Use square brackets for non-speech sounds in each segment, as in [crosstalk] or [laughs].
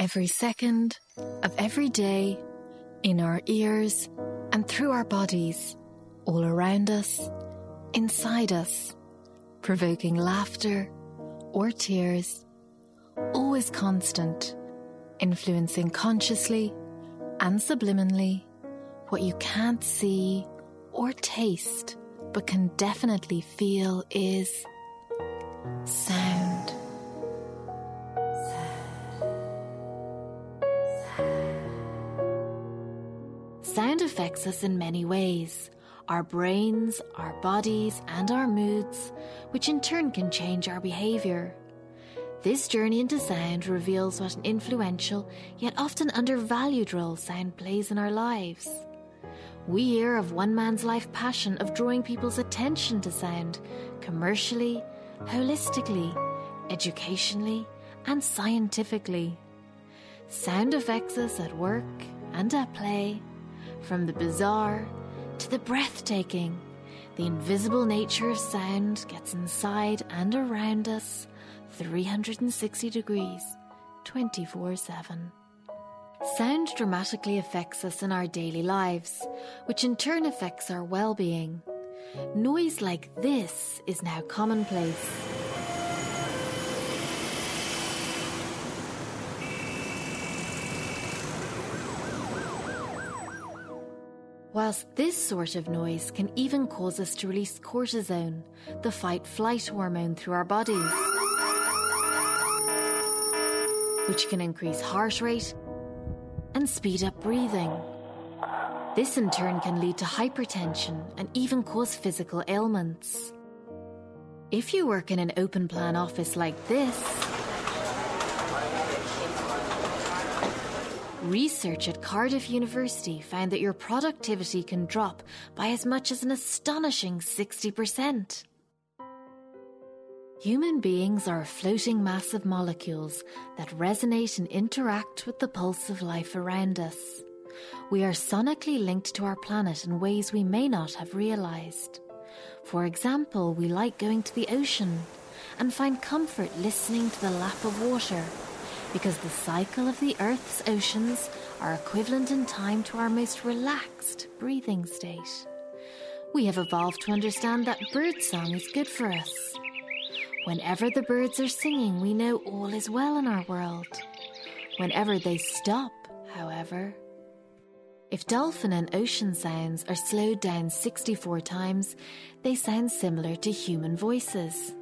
Every second of every day, in our ears and through our bodies, all around us, inside us, provoking laughter or tears, always constant, influencing consciously and subliminally what you can't see or taste but can definitely feel is sound. Affects us in many ways our brains, our bodies, and our moods, which in turn can change our behaviour. This journey into sound reveals what an influential yet often undervalued role sound plays in our lives. We hear of one man's life passion of drawing people's attention to sound commercially, holistically, educationally, and scientifically. Sound affects us at work and at play, from the bizarre to the breathtaking. The invisible nature of sound gets inside and around us 360 degrees, 24 7. Sound dramatically affects us in our daily lives, which in turn affects our well being. Noise like this is now commonplace. Whilst this sort of noise can even cause us to release cortisone, the fight flight hormone, through our bodies, which can increase heart rate and speed up breathing. This in turn can lead to hypertension and even cause physical ailments. If you work in an open plan office like this, Research at Cardiff University found that your productivity can drop by as much as an astonishing 60%. Human beings are a floating mass of molecules that resonate and interact with the pulse of life around us. We are sonically linked to our planet in ways we may not have realized. For example, we like going to the ocean and find comfort listening to the lap of water because the cycle of the Earth's oceans are equivalent in time to our most relaxed breathing state. We have evolved to understand that birdsong is good for us. Whenever the birds are singing, we know all is well in our world. Whenever they stop, however, if dolphin and ocean sounds are slowed down 64 times, they sound similar to human voices.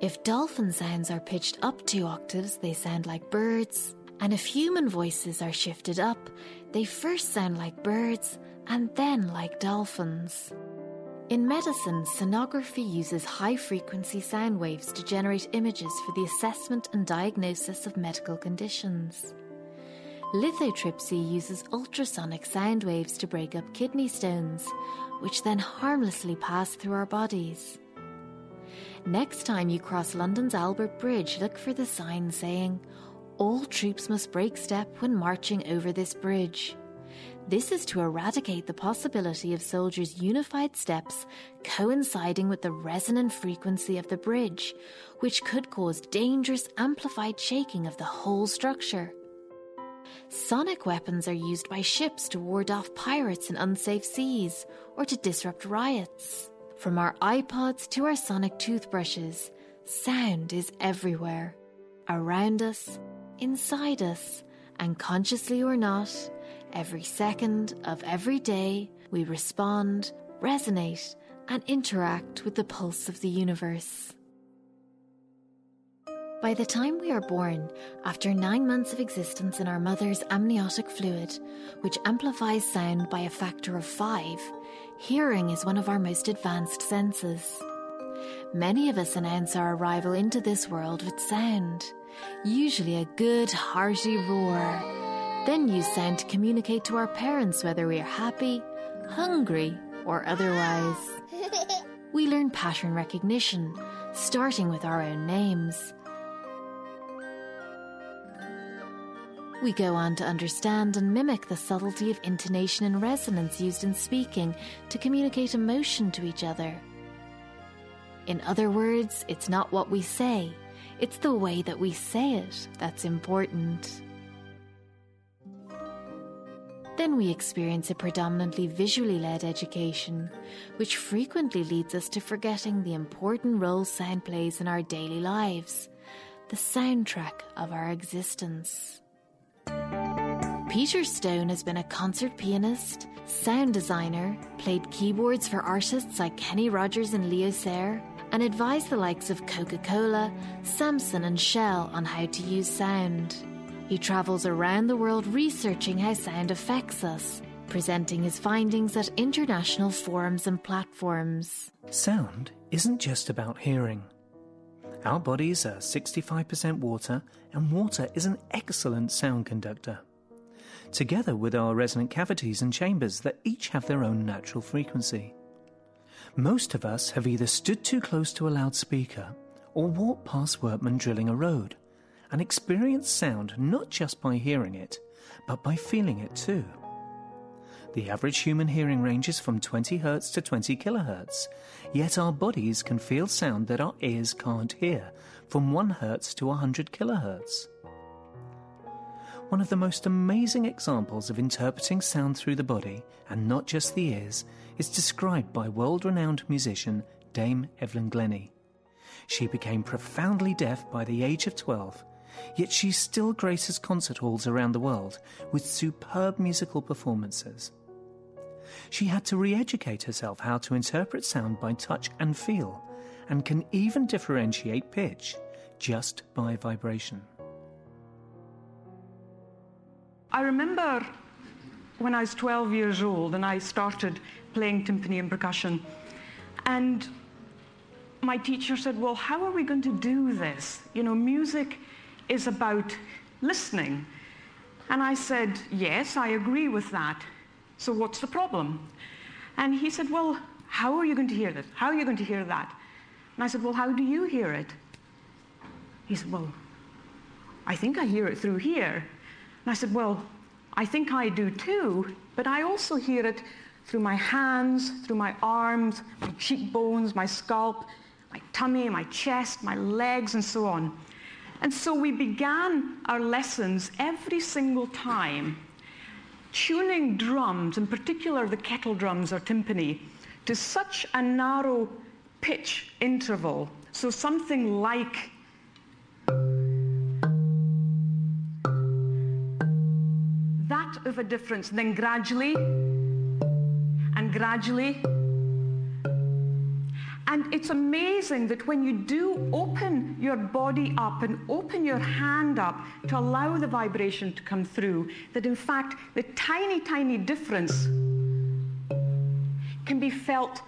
If dolphin sounds are pitched up two octaves, they sound like birds. And if human voices are shifted up, they first sound like birds and then like dolphins. In medicine, sonography uses high frequency sound waves to generate images for the assessment and diagnosis of medical conditions. Lithotripsy uses ultrasonic sound waves to break up kidney stones, which then harmlessly pass through our bodies. Next time you cross London's Albert Bridge, look for the sign saying, All troops must break step when marching over this bridge. This is to eradicate the possibility of soldiers' unified steps coinciding with the resonant frequency of the bridge, which could cause dangerous amplified shaking of the whole structure. Sonic weapons are used by ships to ward off pirates in unsafe seas or to disrupt riots. From our iPods to our sonic toothbrushes, sound is everywhere. Around us, inside us, and consciously or not, every second of every day, we respond, resonate, and interact with the pulse of the universe. By the time we are born, after nine months of existence in our mother's amniotic fluid, which amplifies sound by a factor of five, hearing is one of our most advanced senses. Many of us announce our arrival into this world with sound, usually a good, hearty roar. Then use sound to communicate to our parents whether we are happy, hungry, or otherwise. [laughs] We learn pattern recognition, starting with our own names. We go on to understand and mimic the subtlety of intonation and resonance used in speaking to communicate emotion to each other. In other words, it's not what we say, it's the way that we say it that's important. Then we experience a predominantly visually led education, which frequently leads us to forgetting the important role sound plays in our daily lives, the soundtrack of our existence. Peter Stone has been a concert pianist, sound designer, played keyboards for artists like Kenny Rogers and Leo Sayer, and advised the likes of Coca Cola, Samsung, and Shell on how to use sound. He travels around the world researching how sound affects us, presenting his findings at international forums and platforms. Sound isn't just about hearing. Our bodies are 65% water, and water is an excellent sound conductor together with our resonant cavities and chambers that each have their own natural frequency. Most of us have either stood too close to a loudspeaker or walked past workmen drilling a road and experienced sound not just by hearing it, but by feeling it too. The average human hearing ranges from 20 Hz to 20 kHz, yet our bodies can feel sound that our ears can't hear from 1 Hz to 100 kHz. One of the most amazing examples of interpreting sound through the body, and not just the ears, is described by world renowned musician Dame Evelyn Glennie. She became profoundly deaf by the age of 12, yet she still graces concert halls around the world with superb musical performances. She had to re educate herself how to interpret sound by touch and feel, and can even differentiate pitch just by vibration. I remember when I was 12 years old and I started playing timpani and percussion. And my teacher said, Well, how are we going to do this? You know, music is about listening. And I said, Yes, I agree with that. So what's the problem? And he said, Well, how are you going to hear this? How are you going to hear that? And I said, Well, how do you hear it? He said, Well, I think I hear it through here. And I said, Well, I think I do too, but I also hear it through my hands, through my arms, my cheekbones, my scalp, my tummy, my chest, my legs, and so on. And so we began our lessons every single time tuning drums, in particular the kettle drums or timpani, to such a narrow pitch interval. So something like of a difference. And Then gradually, and gradually. And it's amazing that when you do open your body up and open your hand up to allow the vibration to come through, that in fact the tiny, tiny difference can be felt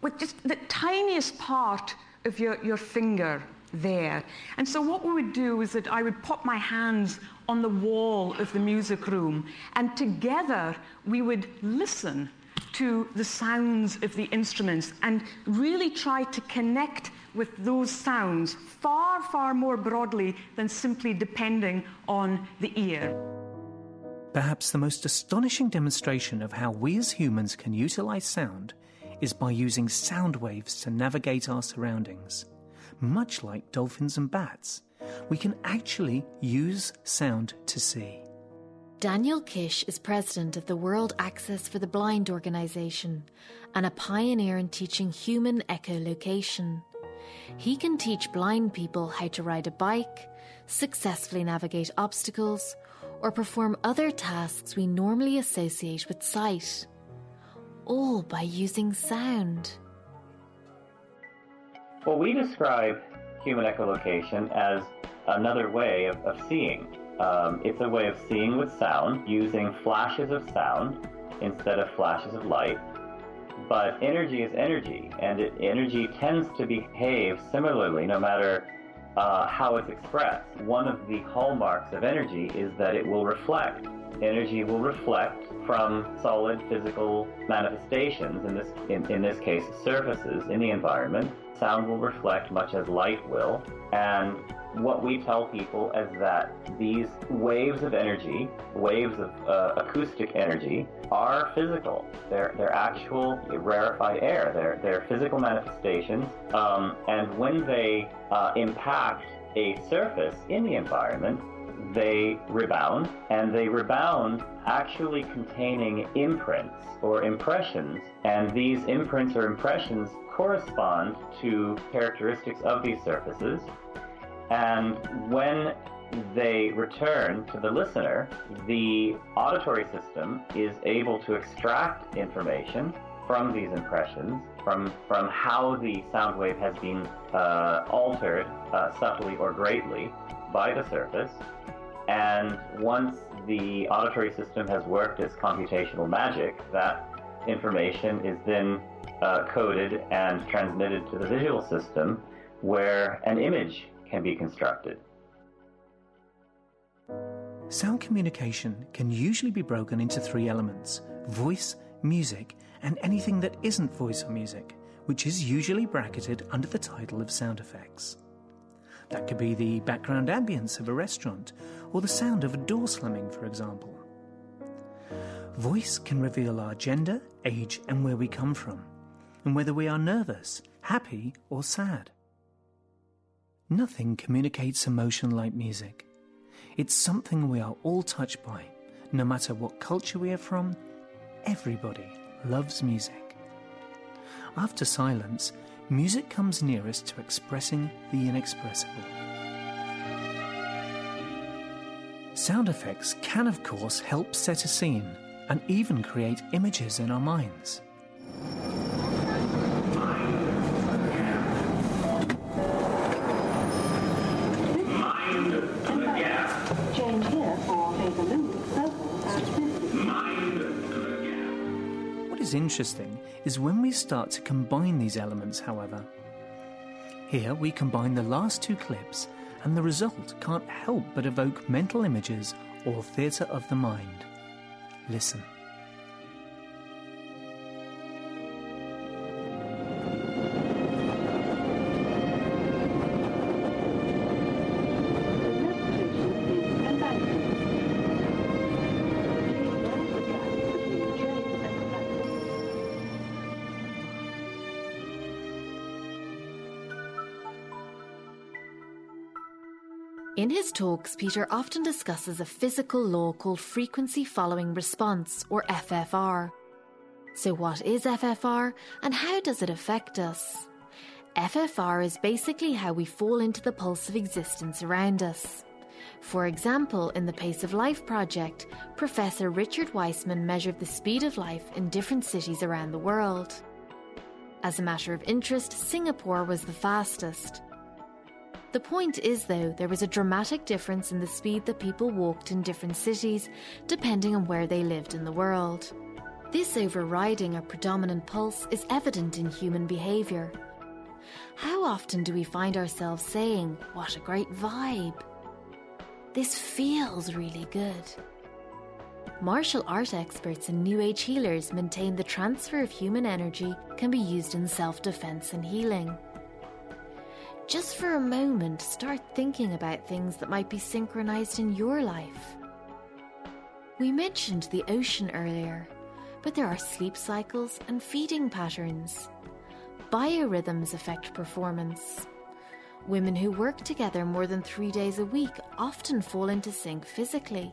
with just the tiniest part of your, your finger there. And so what we would do is that I would pop my hands on the wall of the music room, and together we would listen to the sounds of the instruments and really try to connect with those sounds far, far more broadly than simply depending on the ear. Perhaps the most astonishing demonstration of how we as humans can utilize sound is by using sound waves to navigate our surroundings much like dolphins and bats, we can actually use sound to see. Daniel Kish is president of the World Access for the Blind organization and a pioneer in teaching human echolocation. He can teach blind people how to ride a bike, successfully navigate obstacles, or perform other tasks we normally associate with sight, all by using sound. Well, we describe human echolocation as another way of, of seeing. Um, it's a way of seeing with sound, using flashes of sound instead of flashes of light. But energy is energy, and it, energy tends to behave similarly no matter uh, how it's expressed. One of the hallmarks of energy is that it will reflect. Energy will reflect from solid physical manifestations, in this, in, in this case, surfaces in the environment. Sound will reflect much as light will, and what we tell people is that these waves of energy, waves of uh, acoustic energy, are physical. They're, they're actual rarefied air. They're, they're physical manifestations. Um, and when they uh, impact a surface in the environment, they rebound, and they rebound actually containing imprints or impressions. And these imprints or impressions correspond to characteristics of these surfaces and when they return to the listener, the auditory system is able to extract information from these impressions, from, from how the sound wave has been uh, altered uh, subtly or greatly by the surface. And once the auditory system has worked its computational magic, that information is then uh, coded and transmitted to the visual system where an image can be constructed. Sound communication can usually be broken into three elements voice, music, and anything that isn't voice or music, which is usually bracketed under the title of sound effects. That could be the background ambience of a restaurant, or the sound of a door slamming, for example. Voice can reveal our gender, age, and where we come from, and whether we are nervous, happy, or sad. Nothing communicates emotion like music. It's something we are all touched by. No matter what culture we are from, everybody loves music. After silence, music comes nearest to expressing the inexpressible. Sound effects can, of course, help set a scene and even create images in our minds. Is interesting is when we start to combine these elements, however. Here we combine the last two clips, and the result can't help but evoke mental images or theatre of the mind. Listen. In his talks, Peter often discusses a physical law called frequency following response, or FFR. So, what is FFR and how does it affect us? FFR is basically how we fall into the pulse of existence around us. For example, in the Pace of Life project, Professor Richard Wiseman measured the speed of life in different cities around the world. As a matter of interest, Singapore was the fastest. The point is, though, there was a dramatic difference in the speed that people walked in different cities, depending on where they lived in the world. This overriding or predominant pulse is evident in human behaviour. How often do we find ourselves saying, What a great vibe? This feels really good. Martial art experts and New Age healers maintain the transfer of human energy can be used in self defense and healing. Just for a moment, start thinking about things that might be synchronized in your life. We mentioned the ocean earlier, but there are sleep cycles and feeding patterns. Biorhythms affect performance. Women who work together more than three days a week often fall into sync physically.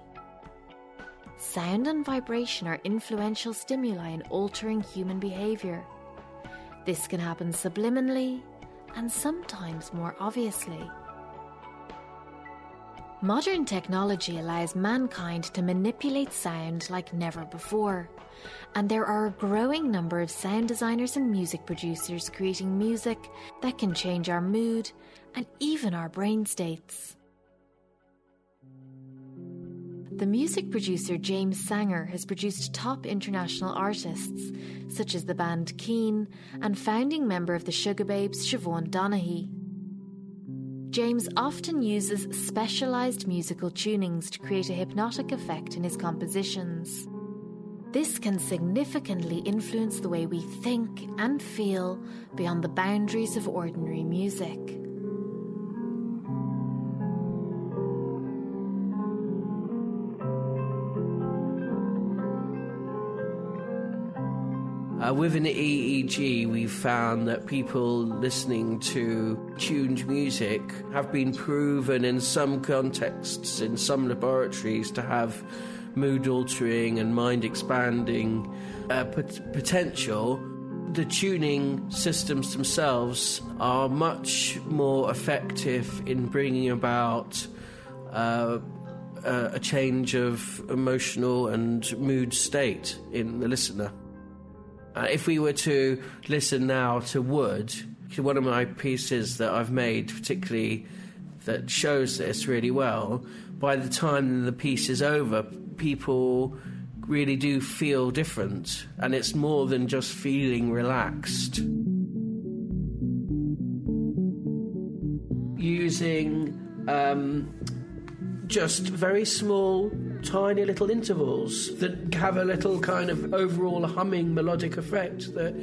sound and vibration are influential stimuli in altering human behaviour. This can happen subliminally and sometimes more obviously. Modern technology allows mankind to manipulate sound like never before, and there are a growing number of sound designers and music producers creating music that can change our mood and even our brain states. The music producer James Sanger has produced top international artists, such as the band Keane and founding member of the Sugababes Siobhan Donaghy. James often uses specialised musical tunings to create a hypnotic effect in his compositions. This can significantly influence the way we think and feel beyond the boundaries of ordinary music. Uh, within EEG, we've found that people listening to tuned music have been proven in some contexts, in some laboratories, to have mood altering and mind expanding uh, pot- potential. The tuning systems themselves are much more effective in bringing about uh, a change of emotional and mood state in the listener. Uh, if we were to listen now to Wood, one of my pieces that I've made, particularly that shows this really well, by the time the piece is over, people really do feel different, and it's more than just feeling relaxed. Using um, just very small tiny little intervals that have a little kind of overall humming melodic effect that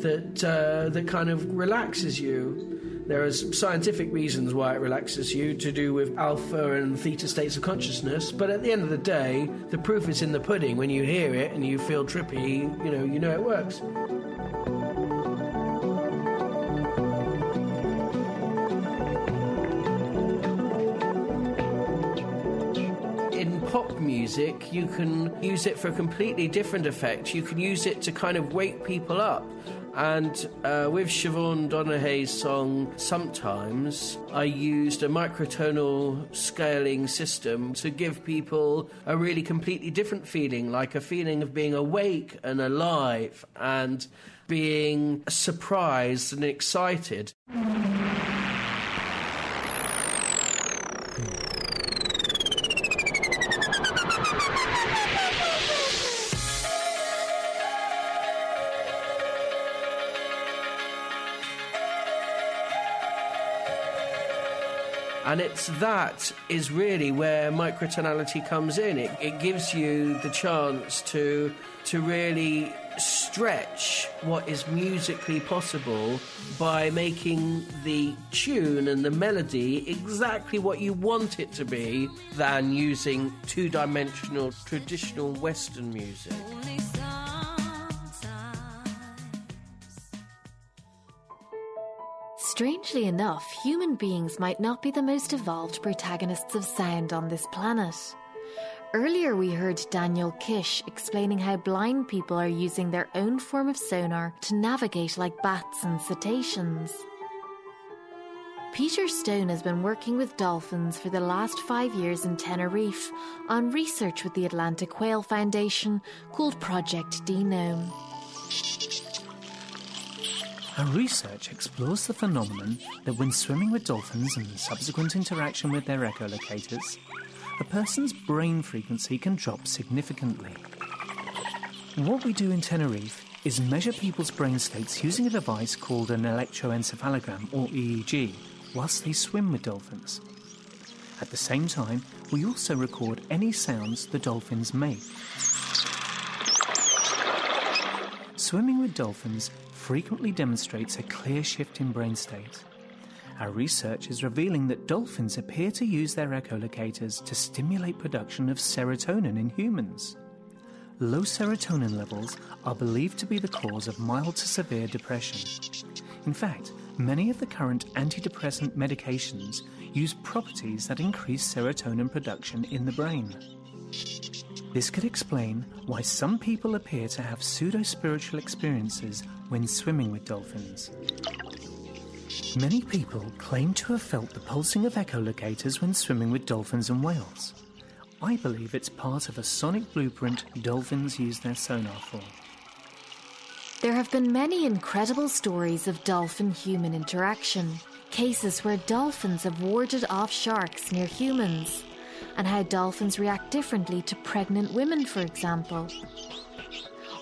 that uh, that kind of relaxes you. There are scientific reasons why it relaxes you to do with alpha and theta states of consciousness, but at the end of the day, the proof is in the pudding. When you hear it and you feel trippy, you know, you know it works. Music, you can use it for a completely different effect. You can use it to kind of wake people up. And uh, with Siobhan Donaghy's song Sometimes, I used a microtonal scaling system to give people a really completely different feeling, like a feeling of being awake and alive and being surprised and excited. And it's that is really where microtonality comes in. It, it gives you the chance to to really stretch what is musically possible by making the tune and the melody exactly what you want it to be than using two dimensional traditional Western music. Strangely enough, human beings might not be the most evolved protagonists of sound on this planet. Earlier, we heard Daniel Kish explaining how blind people are using their own form of sonar to navigate like bats and cetaceans. Peter Stone has been working with dolphins for the last five years in Tenerife on research with the Atlantic Whale Foundation called Project Denome. Our research explores the phenomenon that when swimming with dolphins and subsequent interaction with their echolocators, a person's brain frequency can drop significantly. What we do in Tenerife is measure people's brain states using a device called an electroencephalogram or EEG whilst they swim with dolphins. At the same time, we also record any sounds the dolphins make. Swimming with dolphins frequently demonstrates a clear shift in brain state. Our research is revealing that dolphins appear to use their echolocators to stimulate production of serotonin in humans. Low serotonin levels are believed to be the cause of mild to severe depression. In fact, many of the current antidepressant medications use properties that increase serotonin production in the brain. This could explain why some people appear to have pseudo spiritual experiences when swimming with dolphins. Many people claim to have felt the pulsing of echolocators when swimming with dolphins and whales. I believe it's part of a sonic blueprint dolphins use their sonar for. There have been many incredible stories of dolphin human interaction, cases where dolphins have warded off sharks near humans, and how dolphins react differently to pregnant women, for example.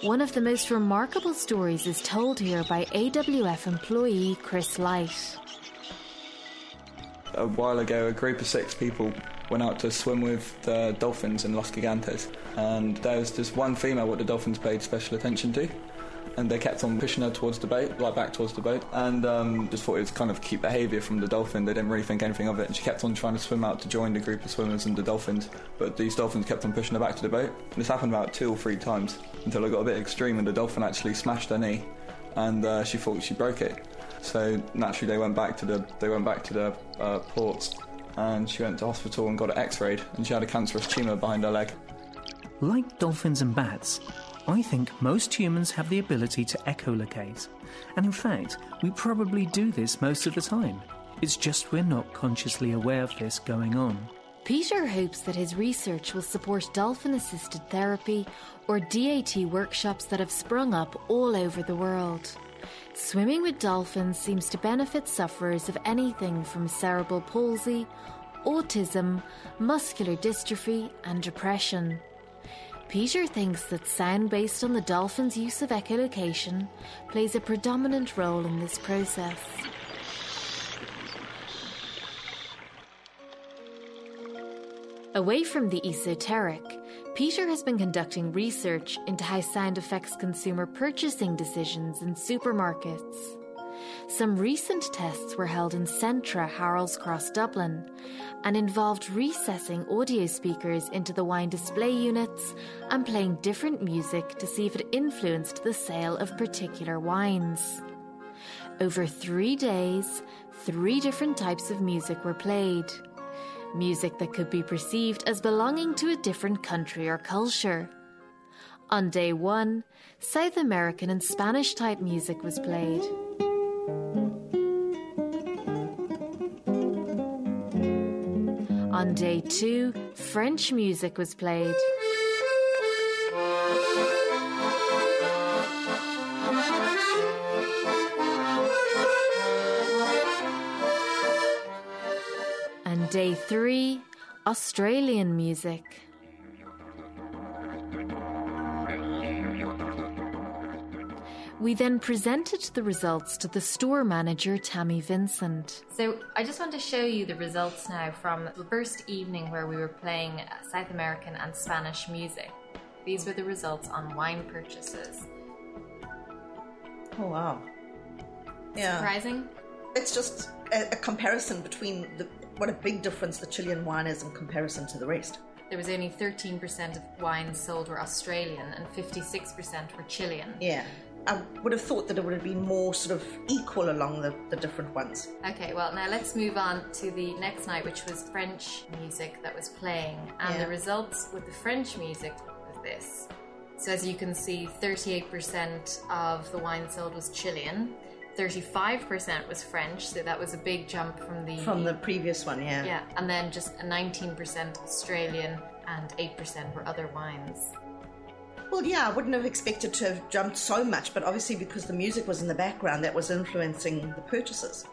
One of the most remarkable stories is told here by AWF employee Chris Light. A while ago, a group of six people went out to swim with the dolphins in Los Gigantes, and there was this one female what the dolphins paid special attention to and they kept on pushing her towards the boat, like back towards the boat, and um, just thought it was kind of cute behaviour from the dolphin. They didn't really think anything of it, and she kept on trying to swim out to join the group of swimmers and the dolphins, but these dolphins kept on pushing her back to the boat. And this happened about two or three times until it got a bit extreme, and the dolphin actually smashed her knee, and uh, she thought she broke it. So naturally, they went back to the they went back to the uh, ports, and she went to hospital and got it X-rayed, and she had a cancerous tumour behind her leg. Like dolphins and bats, I think most humans have the ability to echolocate, and in fact, we probably do this most of the time. It's just we're not consciously aware of this going on. Peter hopes that his research will support dolphin assisted therapy or DAT workshops that have sprung up all over the world. Swimming with dolphins seems to benefit sufferers of anything from cerebral palsy, autism, muscular dystrophy, and depression. Peter thinks that sound based on the dolphin's use of echolocation plays a predominant role in this process. Away from the esoteric, Peter has been conducting research into how sound affects consumer purchasing decisions in supermarkets. Some recent tests were held in Centra, Harold's Cross, Dublin, and involved recessing audio speakers into the wine display units and playing different music to see if it influenced the sale of particular wines. Over three days, three different types of music were played. Music that could be perceived as belonging to a different country or culture. On day one, South American and Spanish type music was played. On day two, French music was played. And day three, Australian music. We then presented the results to the store manager, Tammy Vincent. So I just want to show you the results now from the first evening where we were playing South American and Spanish music. These were the results on wine purchases. Oh, wow. Yeah. Surprising? It's just a, a comparison between the, what a big difference the Chilean wine is in comparison to the rest. There was only 13% of wines sold were Australian and 56% were Chilean. Yeah. I would have thought that it would have been more sort of equal along the, the different ones. Okay, well, now let's move on to the next night, which was French music that was playing. And Yeah. the results with the French music was this. So, as you can see, 38% of the wine sold was Chilean, 35% was French, so that was a big jump from the. From the previous one, yeah. Yeah, and then just a 19% Australian and 8% were other wines. Well, yeah, I wouldn't have expected to have jumped so much, but obviously because the music was in the background, that was influencing the purchases.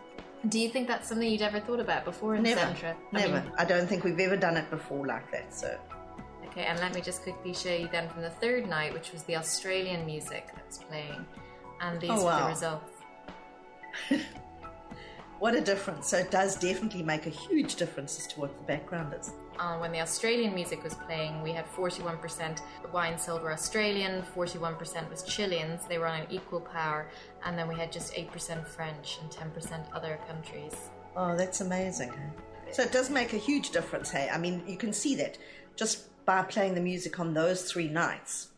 Do you think that's something you'd ever thought about before in Never? I never. mean- I don't think we've ever done it before like that. So, Okay, and let me just quickly show you then from the third night, which was the Australian music that was playing. And these Oh, were wow. the results. [laughs] what a difference! So it does definitely make a huge difference as to what the background is. Uh, when the Australian music was playing, we had 41% wine sold were Australian, 41% was Chileans. They were on an equal power. And then we had just 8% French and 10% other countries. Oh, that's amazing. So it does make a huge difference, hey? I mean, you can see that just by playing the music on those three nights.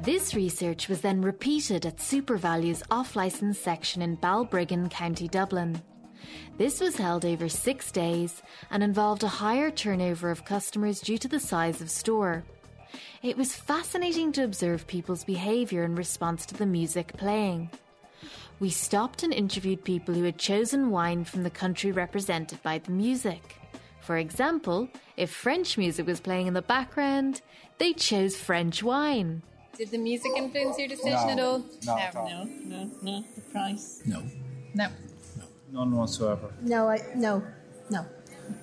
This research was then repeated at SuperValu's off licence section in Balbriggan, County Dublin. This was held over six days and involved a higher turnover of customers due to the size of store. It was fascinating to observe people's behaviour in response to the music playing. We stopped and interviewed people who had chosen wine from the country represented by the music. For example, if French music was playing in the background, they chose French wine. Did the music influence your decision No. at all? Not at all. No, no, no. The price. No. No. None whatsoever. No, I no, no.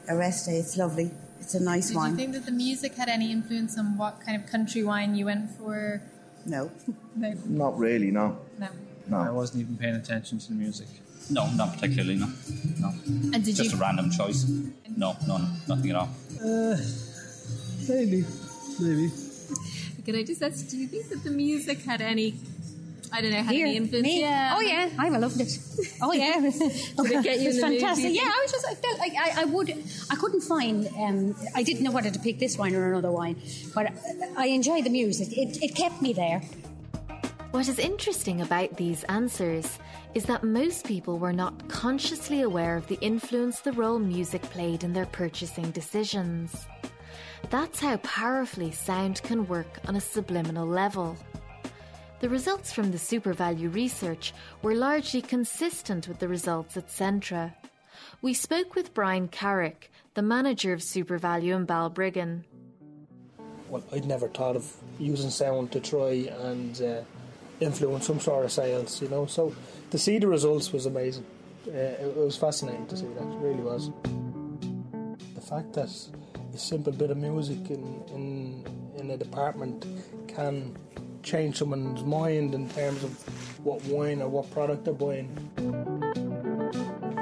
Arreste, it's lovely. It's a nice Did wine. you think that the music had any influence on what kind of country wine you went for? No. [laughs] No. Not really, no. No. No. I wasn't even paying attention to the music. No, not particularly, no. no. And did Just you- a random choice. No, none, nothing at all. Uh, maybe. Maybe. Could I just ask, do you think that the music had any, I don't know, had Here, any influence? me? Yeah. Oh yeah, I loved it. Oh yeah, [laughs] Did it get you was in the [laughs] mood, fantastic. yeah. I was just I felt like I, I would I couldn't find um, I didn't know whether to pick this wine or another wine, but I enjoyed the music. It, it kept me there. What is interesting about these answers is that most people were not consciously aware of the influence the role music played in their purchasing decisions. That's how powerfully sound can work on a subliminal level. The results from the SuperValu research were largely consistent with the results at Centra. We spoke with Brian Carrick, the manager of SuperValu in Balbriggan. well, I'd never thought of using sound to try and uh, influence some sort of sales, you know. So to see the results was amazing. Uh, it, was fascinating to see that, it really was. The fact that a simple bit of music in, in, in a department can change someone's mind in terms of what wine or what product they're buying.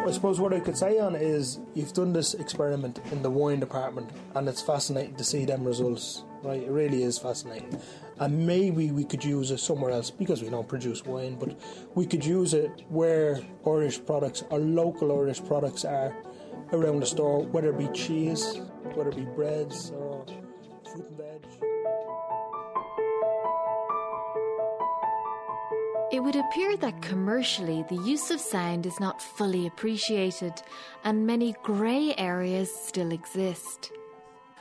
I suppose what I could say on it is you've done this experiment in the wine department and it's fascinating to see them results, right? It really is fascinating. And maybe we could use it somewhere else because we don't produce wine, but we could use it where Irish products or local Irish products are around the store, whether it be cheese, whether it be breads or It would appear that commercially the use of sound is not fully appreciated and many grey areas still exist.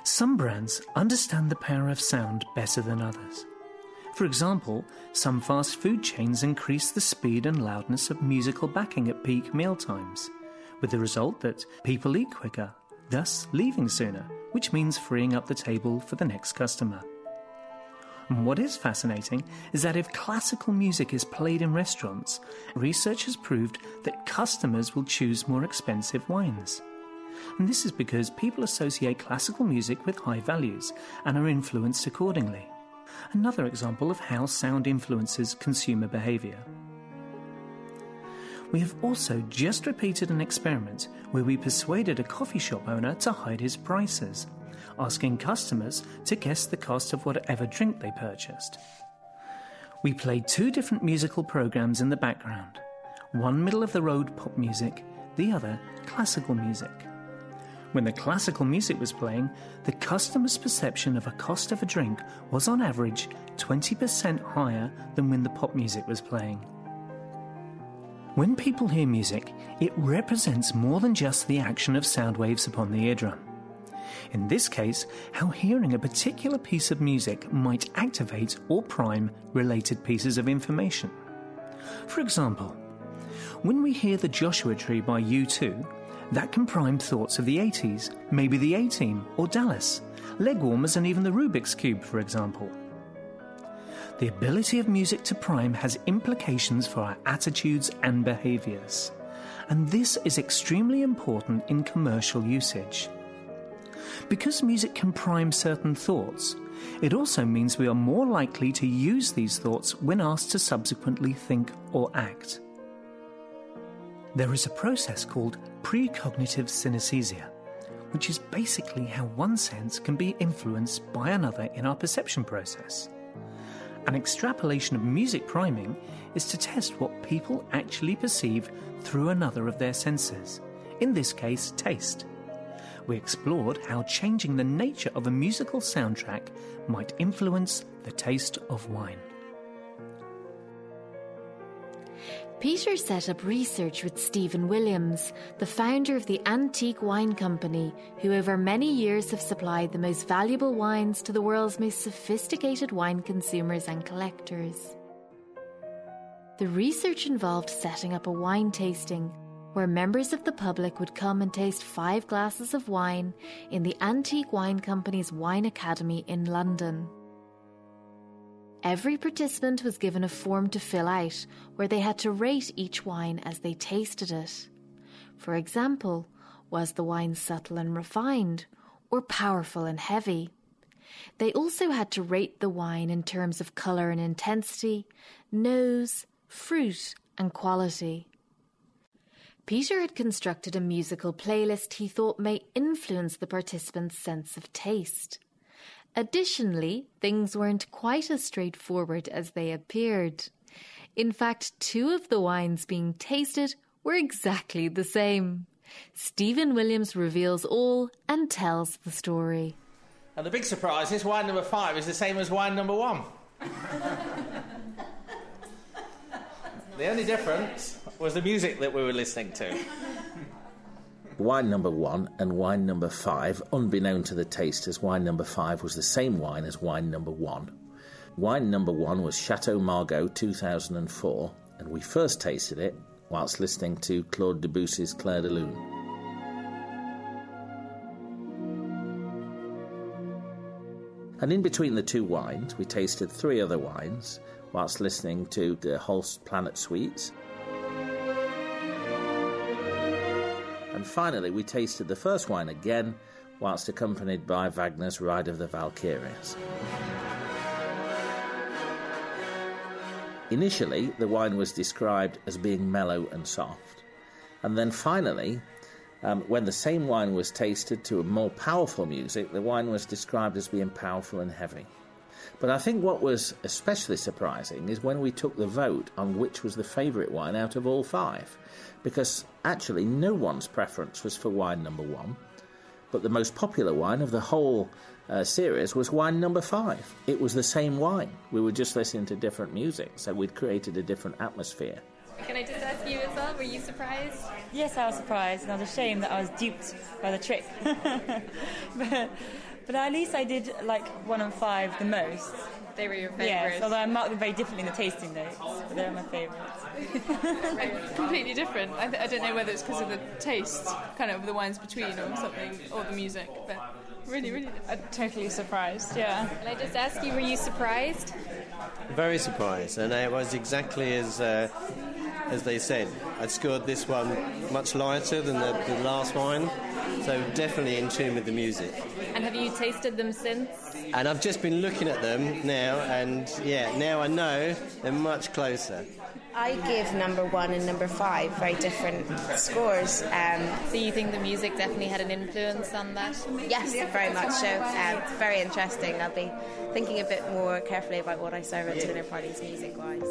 Some brands understand the power of sound better than others. For example, some fast food chains increase the speed and loudness of musical backing at peak meal times, with the result that people eat quicker, thus leaving sooner, which means freeing up the table for the next customer. And what is fascinating is that if classical music is played in restaurants, research has proved that customers will choose more expensive wines. And this is because people associate classical music with high values and are influenced accordingly. Another example of how sound influences consumer behaviour. We have also just repeated an experiment where we persuaded a coffee shop owner to hide his prices, asking customers to guess the cost of whatever drink they purchased. We played two different musical programs in the background one middle of the road pop music, the other classical music. When the classical music was playing, the customer's perception of a cost of a drink was on average 20% higher than when the pop music was playing. When people hear music, it represents more than just the action of sound waves upon the eardrum. In this case, how hearing a particular piece of music might activate or prime related pieces of information. For example, when we hear the Joshua Tree by U2, that can prime thoughts of the 80s, maybe the A Team or Dallas, leg warmers, and even the Rubik's Cube, for example. The ability of music to prime has implications for our attitudes and behaviours, and this is extremely important in commercial usage. Because music can prime certain thoughts, it also means we are more likely to use these thoughts when asked to subsequently think or act. There is a process called precognitive synesthesia, which is basically how one sense can be influenced by another in our perception process. An extrapolation of music priming is to test what people actually perceive through another of their senses, in this case, taste. We explored how changing the nature of a musical soundtrack might influence the taste of wine. Peter set up research with Stephen Williams, the founder of the Antique Wine Company, who over many years have supplied the most valuable wines to the world's most sophisticated wine consumers and collectors. The research involved setting up a wine tasting where members of the public would come and taste five glasses of wine in the Antique Wine Company's Wine Academy in London. Every participant was given a form to fill out where they had to rate each wine as they tasted it. For example, was the wine subtle and refined or powerful and heavy? They also had to rate the wine in terms of colour and intensity, nose, fruit, and quality. Peter had constructed a musical playlist he thought may influence the participants' sense of taste. Additionally, things weren't quite as straightforward as they appeared. In fact, two of the wines being tasted were exactly the same. Stephen Williams reveals all and tells the story. And the big surprise is wine number five is the same as wine number one. [laughs] the only difference was the music that we were listening to. [laughs] Wine number one and wine number five, unbeknown to the tasters, wine number five was the same wine as wine number one. Wine number one was Chateau Margaux 2004, and we first tasted it whilst listening to Claude Debussy's Clair de Lune. And in between the two wines, we tasted three other wines whilst listening to the Holst Planet Suites. And finally, we tasted the first wine again whilst accompanied by Wagner's Ride of the Valkyries. Initially, the wine was described as being mellow and soft. And then finally, um, when the same wine was tasted to a more powerful music, the wine was described as being powerful and heavy. But I think what was especially surprising is when we took the vote on which was the favourite wine out of all five. Because actually, no one's preference was for wine number one, but the most popular wine of the whole uh, series was wine number five. It was the same wine. We were just listening to different music, so we'd created a different atmosphere. Can I just ask you as well? Were you surprised? Yes, I was surprised, and I was ashamed that I was duped by the trick. [laughs] but, but at least I did like one and five the most. They were your favourites. Yes, although I marked them very differently in the tasting notes, but they're my favourites. [laughs] completely different. I, th- I, don't know whether it's because of the taste, kind of the wines between, or something, or the music, but really, really. I'm totally surprised. Yeah. Can I just ask you, were you surprised? Very surprised, and it was exactly as uh, as they said. I scored this one much lighter than the, the last wine, so definitely in tune with the music. And have you tasted them since? And I've just been looking at them now, and yeah, now I know they're much closer. I give number one and number five very different scores. Um, so you think the music definitely had an influence on that? Yes, very much so. Um, very interesting. I'll be thinking a bit more carefully about what I serve at dinner parties music-wise.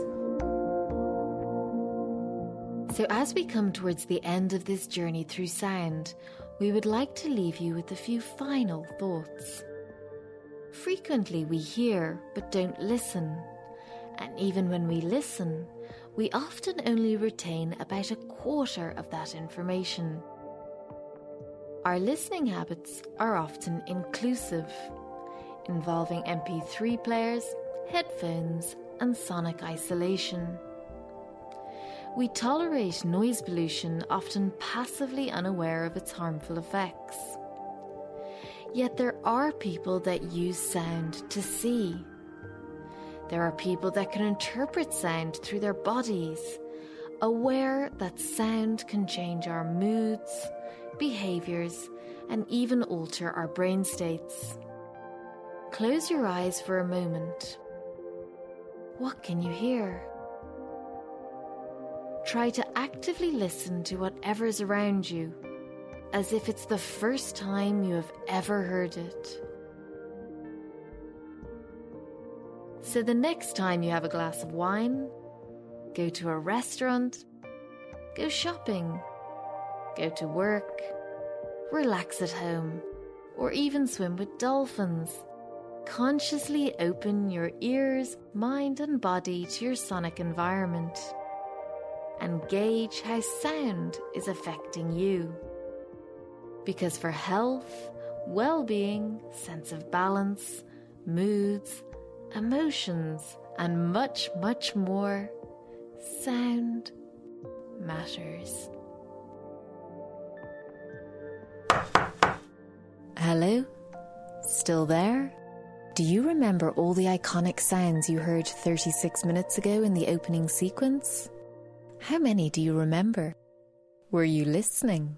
So as we come towards the end of this journey through sound, we would like to leave you with a few final thoughts. Frequently we hear but don't listen. And even when we listen, we often only retain about a quarter of that information. Our listening habits are often inclusive, involving MP3 players, headphones, and sonic isolation. We tolerate noise pollution, often passively unaware of its harmful effects. Yet there are people that use sound to see. There are people that can interpret sound through their bodies, aware that sound can change our moods, behaviours, and even alter our brain states. Close your eyes for a moment. What can you hear? Try to actively listen to whatever is around you, as if it's the first time you have ever heard it. So the next time you have a glass of wine, go to a restaurant, go shopping, go to work, relax at home, or even swim with dolphins. Consciously open your ears, mind, and body to your sonic environment. and gauge how sound is affecting you. Because for health, well being, sense of balance, moods, emotions, and much, much more, sound matters. Hello? Still there? Do you remember all the iconic sounds you heard 36 minutes ago in the opening sequence? How many do you remember? Were you listening?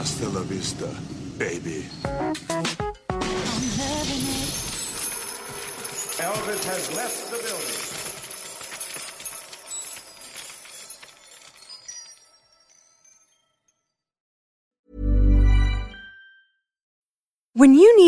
Hasta la vista, baby. Elvis has left the building.